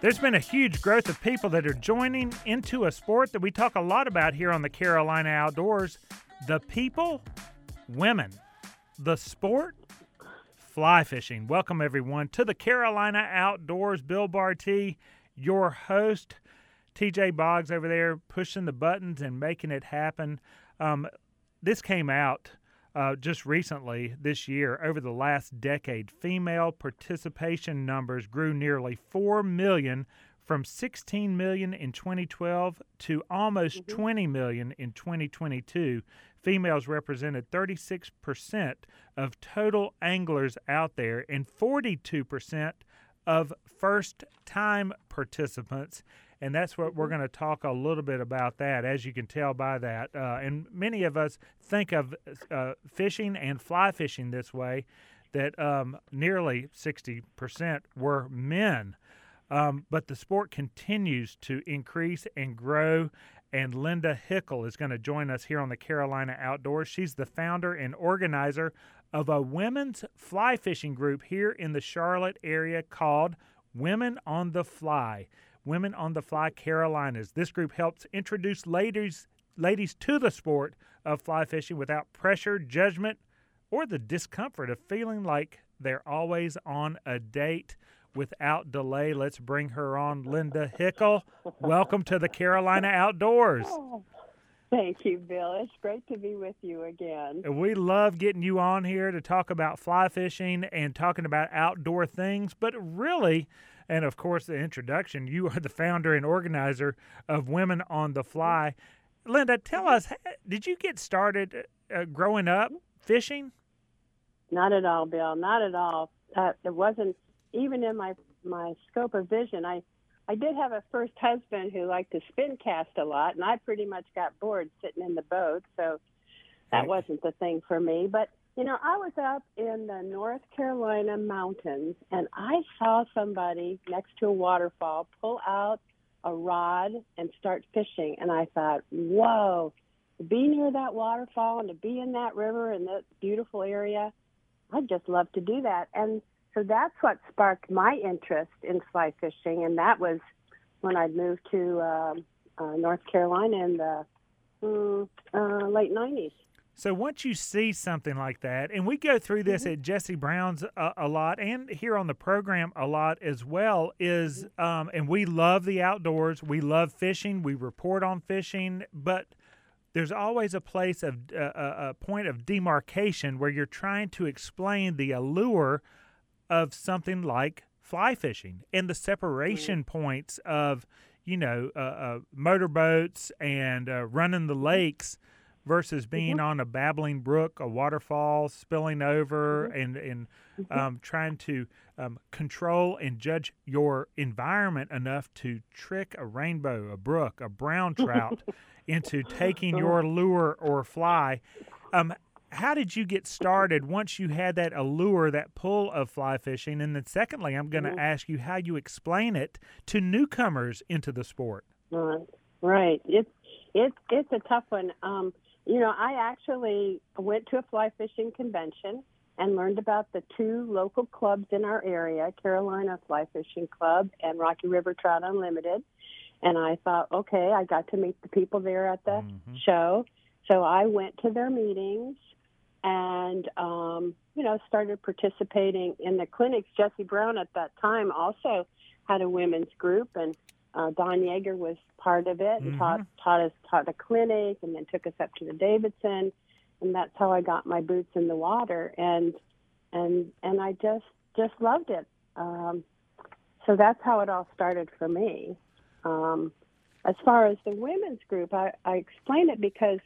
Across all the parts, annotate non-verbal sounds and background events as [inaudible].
There's been a huge growth of people that are joining into a sport that we talk a lot about here on the Carolina Outdoors. The people, women, the sport, fly fishing. Welcome, everyone, to the Carolina Outdoors. Bill Barty, your host. TJ Boggs over there pushing the buttons and making it happen. Um, this came out uh, just recently this year, over the last decade, female participation numbers grew nearly 4 million from 16 million in 2012 to almost mm-hmm. 20 million in 2022. Females represented 36% of total anglers out there and 42% of first time participants and that's what we're mm-hmm. going to talk a little bit about that as you can tell by that uh, and many of us think of uh, fishing and fly fishing this way that um, nearly 60% were men um, but the sport continues to increase and grow and Linda Hickle is going to join us here on the Carolina Outdoors. She's the founder and organizer of a women's fly fishing group here in the Charlotte area called Women on the Fly. Women on the Fly Carolinas. This group helps introduce ladies ladies to the sport of fly fishing without pressure, judgment, or the discomfort of feeling like they're always on a date. Without delay, let's bring her on, Linda Hickle. Welcome to the Carolina Outdoors. Thank you, Bill. It's great to be with you again. We love getting you on here to talk about fly fishing and talking about outdoor things, but really, and of course, the introduction. You are the founder and organizer of Women on the Fly. Linda, tell us, did you get started uh, growing up fishing? Not at all, Bill. Not at all. Uh, it wasn't even in my my scope of vision. I I did have a first husband who liked to spin cast a lot, and I pretty much got bored sitting in the boat, so that wasn't the thing for me. But you know, I was up in the North Carolina mountains and I saw somebody next to a waterfall pull out a rod and start fishing. And I thought, whoa, to be near that waterfall and to be in that river and that beautiful area, I'd just love to do that. And so that's what sparked my interest in fly fishing. And that was when I moved to uh, uh, North Carolina in the mm, uh, late 90s. So once you see something like that, and we go through this mm-hmm. at Jesse Brown's a, a, lot, and here on the program a lot as well, is mm-hmm. um, and we love the outdoors. We love fishing. We report on fishing, but there's always a place of uh, a point of demarcation where you're trying to explain the allure of something like fly fishing and the separation mm-hmm. points of you know uh, uh, motorboats and uh, running the lakes versus being mm-hmm. on a babbling brook, a waterfall spilling over, mm-hmm. and and mm-hmm. um, trying to um, control and judge your environment enough to trick a rainbow, a brook, a brown trout [laughs] into taking uh-huh. your lure or fly. Um, how did you get started once you had that allure, that pull of fly fishing? And then, secondly, I'm going to mm-hmm. ask you how you explain it to newcomers into the sport. Right, right. It's it's it's a tough one. Um, you know, I actually went to a fly fishing convention and learned about the two local clubs in our area, Carolina Fly Fishing Club and Rocky River Trout Unlimited. And I thought, okay, I got to meet the people there at the mm-hmm. show. So I went to their meetings and, um, you know, started participating in the clinics. Jesse Brown at that time also had a women's group, and uh, Don Yeager was part of it and mm-hmm. taught taught us taught a clinic and then took us up to the Davidson, and that's how I got my boots in the water and and and I just just loved it. Um, so that's how it all started for me. Um, as far as the women's group, I, I explain it because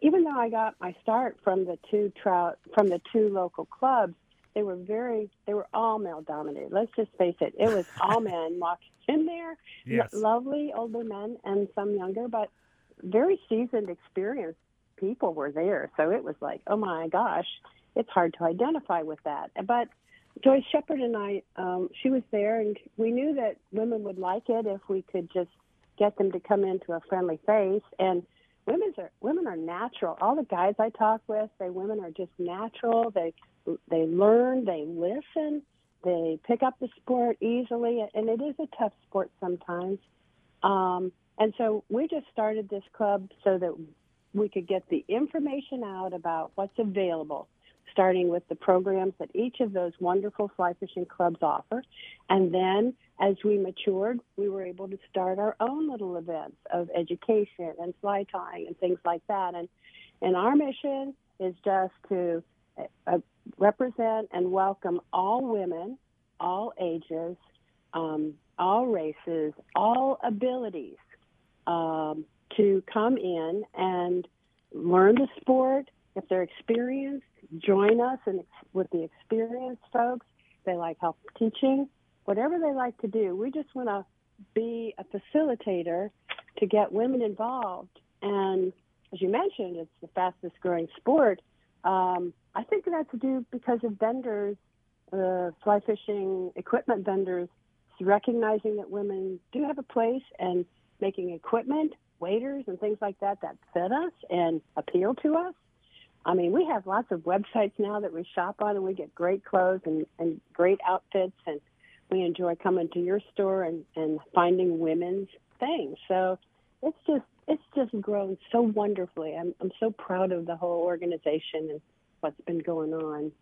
even though I got my start from the two trout from the two local clubs, they were very they were all male dominated. Let's just face it, it was all men walking in there. Yes. lovely older men and some younger, but very seasoned, experienced people were there. So it was like, oh my gosh, it's hard to identify with that. But Joyce Shepard and I, um, she was there, and we knew that women would like it if we could just get them to come into a friendly face. And women's are women are natural. All the guys I talk with say women are just natural. They they learn, they listen, they pick up the sport easily, and it is a tough sport sometimes. Um, and so we just started this club so that we could get the information out about what's available, starting with the programs that each of those wonderful fly fishing clubs offer. And then as we matured, we were able to start our own little events of education and fly tying and things like that. And, and our mission is just to uh, represent and welcome all women, all ages, um, all races, all abilities um, to come in and learn the sport. If they're experienced, join us and with the experienced folks. They like help teaching, whatever they like to do. We just want to be a facilitator to get women involved. And as you mentioned, it's the fastest growing sport. Um, I think that's due because of vendors, uh, fly fishing equipment vendors, recognizing that women do have a place and making equipment, waders, and things like that that fit us and appeal to us. I mean, we have lots of websites now that we shop on, and we get great clothes and, and great outfits, and we enjoy coming to your store and, and finding women's things. So it's just it's just grown so wonderfully. I'm I'm so proud of the whole organization and what's been going on.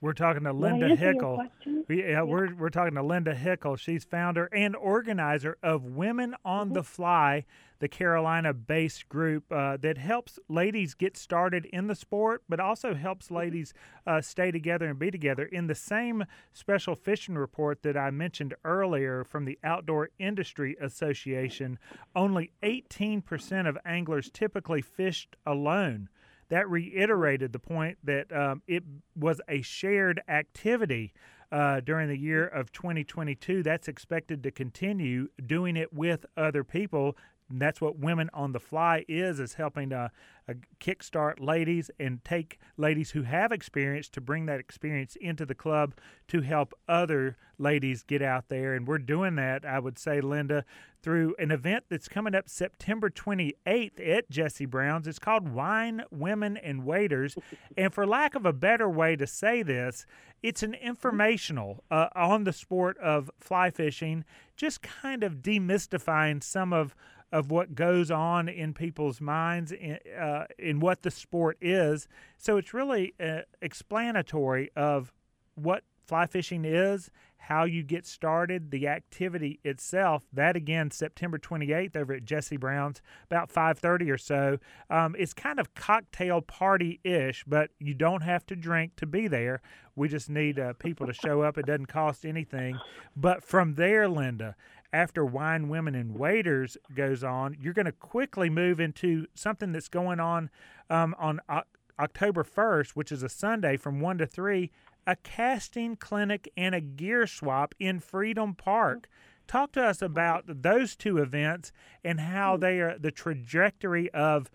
We're talking to Linda Hickle. Yeah, yeah, we're we're talking to Linda Hickle. She's founder and organizer of Women on mm-hmm. the Fly, the Carolina-based group uh, that helps ladies get started in the sport, but also helps mm-hmm. ladies uh, stay together and be together. In the same special fishing report that I mentioned earlier from the Outdoor Industry Association, only 18% of anglers typically fished alone that reiterated the point that um, it was a shared activity uh, during the year of 2022. That's expected to continue doing it with other people. And that's what Women on the Fly is, is helping to uh, kickstart ladies and take ladies who have experience to bring that experience into the club to help other ladies get out there. And we're doing that, I would say, Linda, through an event that's coming up September 28th at Jesse Brown's. It's called Wine, Women, and Waders. [laughs] And for lack of a better way to say this, it's an informational uh, on the sport of fly fishing, just kind of demystifying some of of what goes on in people's minds in, uh, in what the sport is. So it's really uh, explanatory of what fly fishing is, how you get started, the activity itself. That again, September 28th over at Jesse Brown's, about 5:30 or so. Um, it's kind of cocktail party ish, but you don't have to drink to be there. We just need uh, people to show up. It doesn't cost anything. But from there, Linda, after Wine, Women, and waders goes on, you're going to quickly move into something that's going on um, on o- October 1st, which is a Sunday from 1 to 3, a casting clinic and a gear swap in Freedom Park. Talk to us about those two events and how they are the trajectory of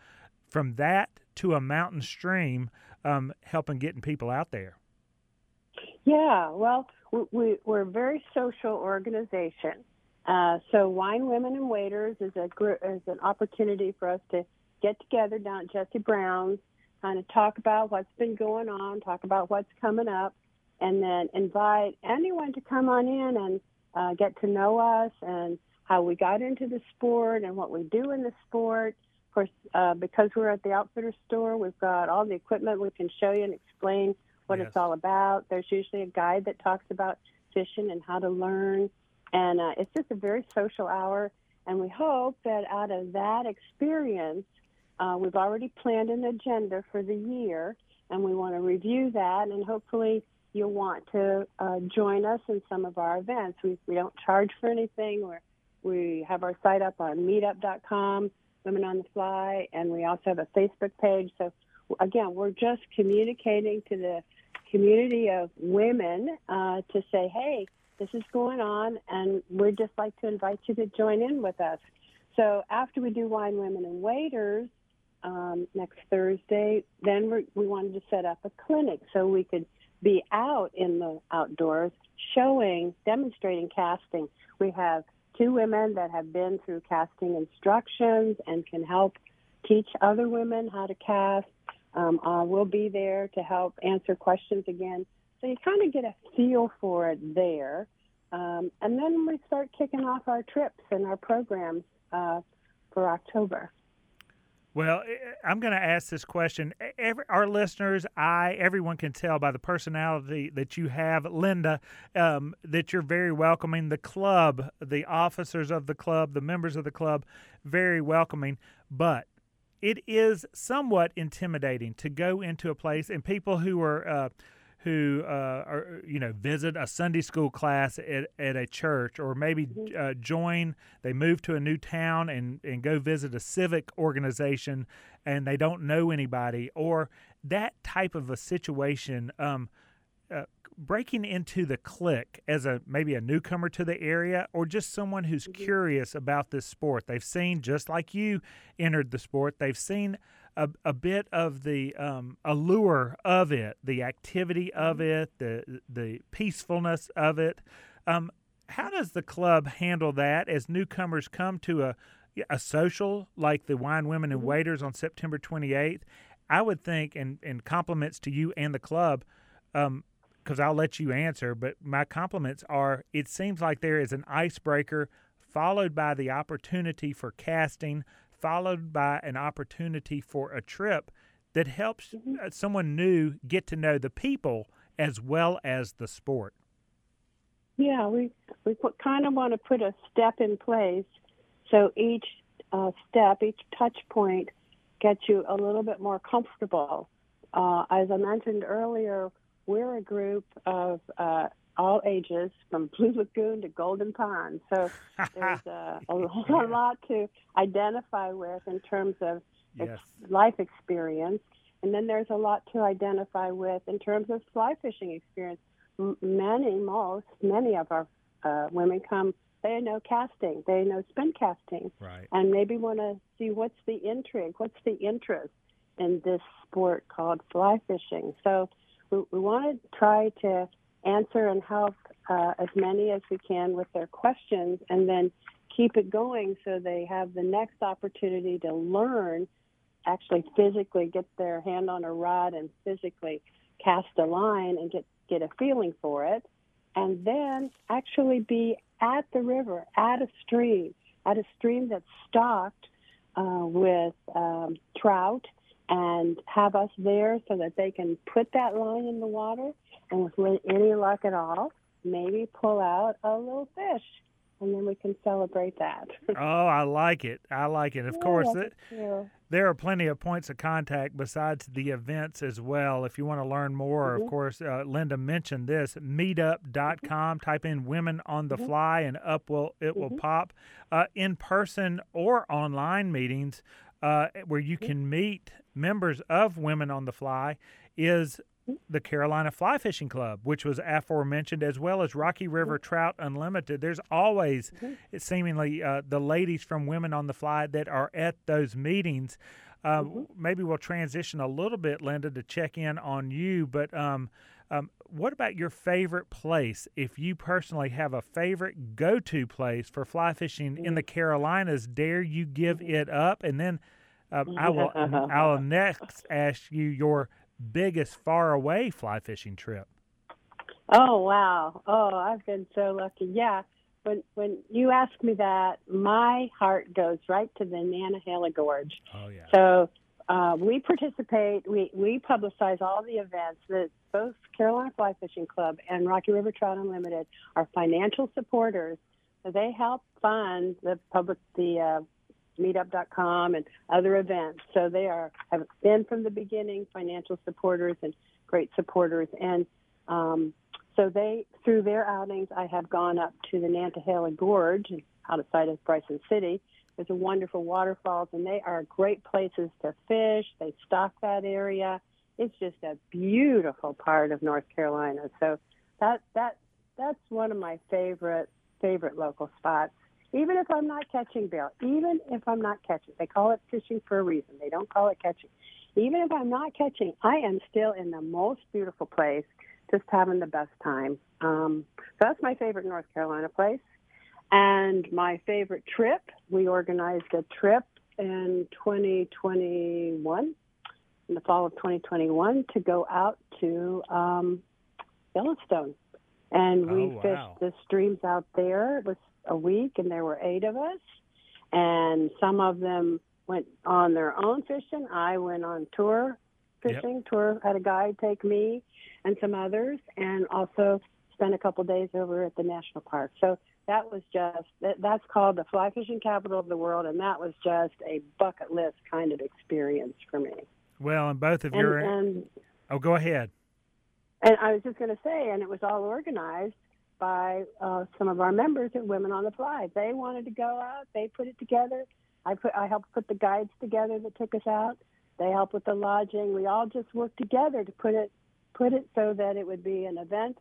from that to a mountain stream, um, helping getting people out there. Yeah, well, we, are a very social organization. Uh, so Wine Women and Waders is a group, is an opportunity for us to get together down at Jesse Brown's, kind of talk about what's been going on, talk about what's coming up, and then invite anyone to come on in and uh, get to know us and how we got into the sport and what we do in the sport. Of course, uh, because we're at the outfitter store, we've got all the equipment we can show you and explain what yes. it's all about. There's usually a guide that talks about fishing and how to learn. And uh, it's just a very social hour. And we hope that out of that experience, uh, we've already planned an agenda for the year, and we want to review that. And hopefully, you'll want to uh, join us in some of our events. We, we don't charge for anything. We're, we have our site up on meetup.com, Women on the Fly, and we also have a Facebook page. So, again, we're just communicating to the community of women uh, to say, hey, this is going on, and we'd just like to invite you to join in with us. So after we do Wine, Women, and Waders um, next Thursday, then we wanted to set up a clinic so we could be out in the outdoors showing, demonstrating casting. We have two women that have been through casting instructions and can help teach other women how to cast. Um, uh, we'll be there to help answer questions again So you kind of get a feel for it there. Um, and then we start kicking off our trips and our programs uh, for October. Well, I'm going to ask this question. Every, our listeners, I, everyone can tell by the personality that you have, Linda, um, that you're very welcoming. The club, the officers of the club, the members of the club, very welcoming. But it is somewhat intimidating to go into a place and people who are. Uh, who uh, are you know visit a Sunday school class at, at a church or maybe mm-hmm. uh, join they move to a new town and, and go visit a civic organization and they don't know anybody or that type of a situation um, uh, breaking into the clique as a maybe a newcomer to the area or just someone who's mm-hmm. curious about this sport they've seen just like you entered the sport they've seen a, a bit of the um, allure of it, the activity of mm-hmm. it, the the peacefulness of it. Um, how does the club handle that as newcomers come to a a social like the Wine Women and mm-hmm. Waders on September 28th? I would think, and, and compliments to you and the club, because I'll let you answer, but my compliments are it seems like there is an icebreaker followed by the opportunity for casting, followed by an opportunity for a trip that helps mm-hmm. Uh, someone new get to know the people as well as the sport. Yeah, we we kind of want to put a step in place so each uh, step, each touch point, gets you a little bit more comfortable. Uh, as I mentioned earlier, we're a group of uh, all ages, from [laughs] Blue Lagoon to Golden Pond. So [laughs] there's uh, a, [laughs] a, lot to identify with in terms of yes. life experience. And then there's a lot to identify with in terms of fly fishing experience. M- many, most, many of our uh, women come, they know casting, they know spin casting, right. and maybe want to see what's the intrigue, what's the interest in this sport called fly fishing. So we, want to try to answer and help uh, as many as we can with their questions and then keep it going so they have the next opportunity to learn actually physically get their hand on a rod and physically cast a line and get get a feeling for it and then actually be at the river at a stream at a stream that's stocked uh, with um, trout and have us there so that they can put that line in the water and with any luck at all, maybe pull out a little fish and then we can celebrate that. [laughs] oh, I like it. I like it. Of yeah, course, it, there are plenty of points of contact besides the events as well. If you want to learn more, mm-hmm. of course, uh, Linda mentioned this meetup.com. Type in women on the mm-hmm. fly and up will it will mm-hmm. pop. Uh, in person or online meetings uh, where you mm-hmm. can meet members of Women on the Fly is the Carolina Fly Fishing Club, which was aforementioned, as well as Rocky River mm-hmm. Trout Unlimited. There's always, mm-hmm. seemingly, uh, the ladies from Women on the Fly that are at those meetings. Uh, mm-hmm. Maybe we'll transition a little bit, Linda, to check in on you. But um, um, what about your favorite place? If you personally have a favorite go to place for fly fishing in the mm-hmm. Carolinas, dare you give mm-hmm. it up? And then um, I will. [laughs] I'll next ask you your biggest far away fly fishing trip? Oh wow! Oh, I've been so lucky. Yeah, when when you ask me that, my heart goes right to the Nantahala Gorge. Oh yeah. So uh, we participate. We we publicize all the events that both Carolina Fly Fishing Club and Rocky River Trout Unlimited are financial supporters. So they help fund the public the uh, meetup.com and other events. So they are have been from the beginning financial supporters and great supporters. And um, so they through their outings, I have gone up to the Nantahala Gorge outside of Bryson City. There's a wonderful waterfalls, and they are great places to fish. They stock that area. It's just a beautiful part of North Carolina. So that that that's one of my favorite favorite local spots even if I'm not catching bail, even if I'm not catching, they call it fishing for a reason. They don't call it catching. Even if I'm not catching, I am still in the most beautiful place, just having the best time. Um, so that's my favorite North Carolina place. And my favorite trip, we organized a trip in 2021, in the fall of 2021, to go out to um, Yellowstone, and we Oh, wow. fished the streams out there. It was a week, and there were eight of us, and some of them went on their own fishing. I went on tour Yep. fishing. Tour had a guide take me and some others, and also spent a couple days over at the national park. So that was just that, that's called the fly fishing capital of the world, and that was just a bucket list kind of experience for me. Well, and both of And, your and oh, go ahead. and I was just going to say, and it was all organized by uh, some of our members at Women on the Fly. They wanted to go out. They put it together. I put I helped put the guides together that took us out. They helped with the lodging. We all just worked together to put it put it so that it would be an event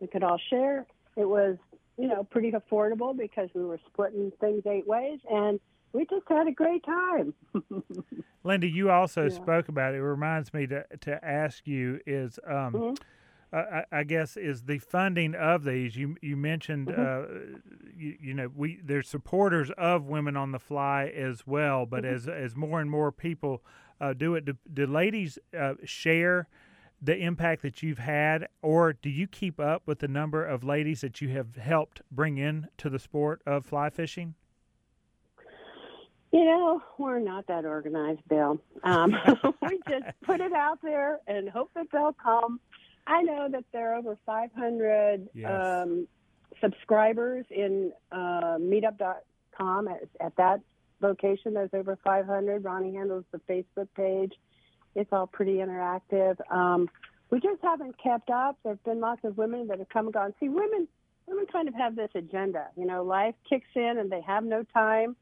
we could all share. It was you know pretty affordable because we were splitting things eight ways, and we just had a great time. [laughs] Linda, you also Yeah. spoke about it. It reminds me to to ask you is um, Mhm. I, I guess is the funding of these. You you mentioned Mm-hmm. uh, you, you know we there's supporters of Women on the Fly as well, but Mm-hmm. as as more and more people uh, do it, do, do ladies uh, share? The impact that you've had, or do you keep up with the number of ladies that you have helped bring in to the sport of fly fishing? You know, we're not that organized, Bill. Um, [laughs] we just put it out there and hope that they'll come. I know that there are over 500 Yes. um, subscribers in uh, meetup.com at, at that location. There's over 500. Ronnie handles the Facebook page. It's all pretty interactive. Um, we just haven't kept up. There have been lots of women that have come and gone. See, women, women kind of have this agenda. You know, life kicks in and they have no time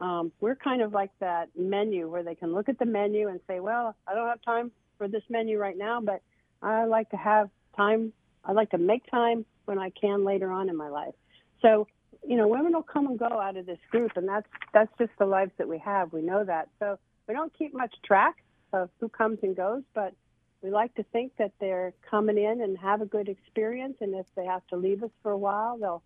um, we're kind of like that menu where they can look at the menu and say, well, I don't have time for this menu right now, but I like to have time. I like to make time when I can later on in my life. So, you know, women will come and go out of this group, and that's that's just the lives that we have. We know that. So we don't keep much track of who comes and goes, but we like to think that they're coming in and have a good experience, and if they have to leave us for a while, they'll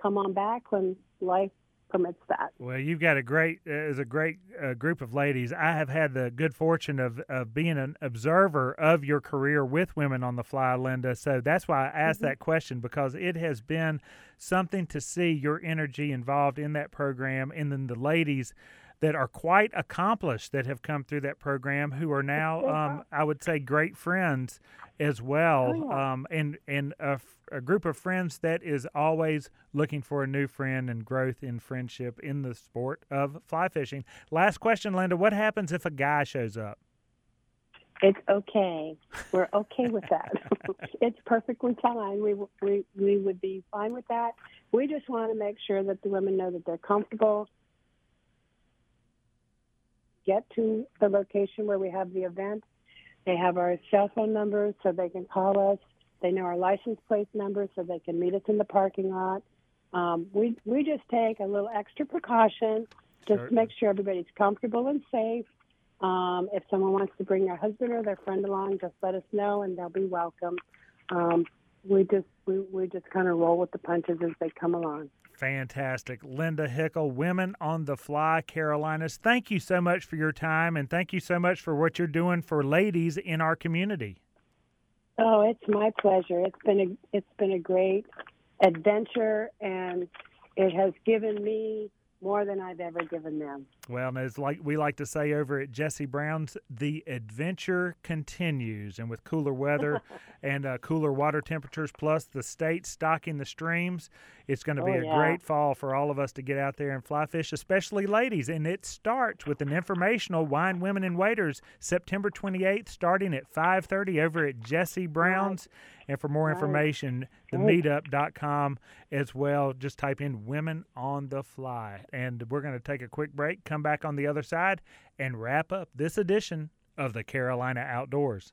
come on back when life permits that. Well, you've got a great uh, is a great uh, group of ladies. I have had the good fortune of of being an observer of your career with Women on the Fly, Linda. So that's why I asked that question because it has been something to see your energy involved in that program, and then the ladies that are quite accomplished that have come through that program who are now, um, I would say, great friends as well, Oh, yeah. um, and and a, f- a group of friends that is always looking for a new friend and growth in friendship in the sport of fly fishing. Last question, Linda: What happens if a guy shows up? It's okay. We're okay with that. [laughs] it's perfectly fine. We, we we would be fine with that. We just want to make sure that the women know that they're comfortable. Get to the location where we have the event. They have our cell phone numbers so they can call us. They know our license plate number so they can meet us in the parking lot. Um, we we just take a little extra precaution just to make sure everybody's comfortable and safe. Um, if someone wants to bring their husband or their friend along, just let us know and they'll be welcome. Um, we just we, we just kind of roll with the punches as they come along. Fantastic. Linda Hickle, Women on the Fly, Carolinas. Thank you so much for your time and thank you so much for what you're doing for ladies in our community. Oh, it's my pleasure. It's been a it's been a great adventure, and it has given me more than I've ever given them. Well, and as like we like to say over at Jesse Brown's, the adventure continues, and with cooler weather [laughs] and uh, cooler water temperatures, plus the state stocking the streams, it's going to be Oh, a yeah. great fall for all of us to get out there and fly fish, especially ladies. And it starts with an informational Wine Women and Waders September 28th, starting at 5:30 over at Jesse Brown's. And for more information, the Right. meetup.com as well. Just type in Women on the Fly. And we're going to take a quick break, come back on the other side, and wrap up this edition of the Carolina Outdoors.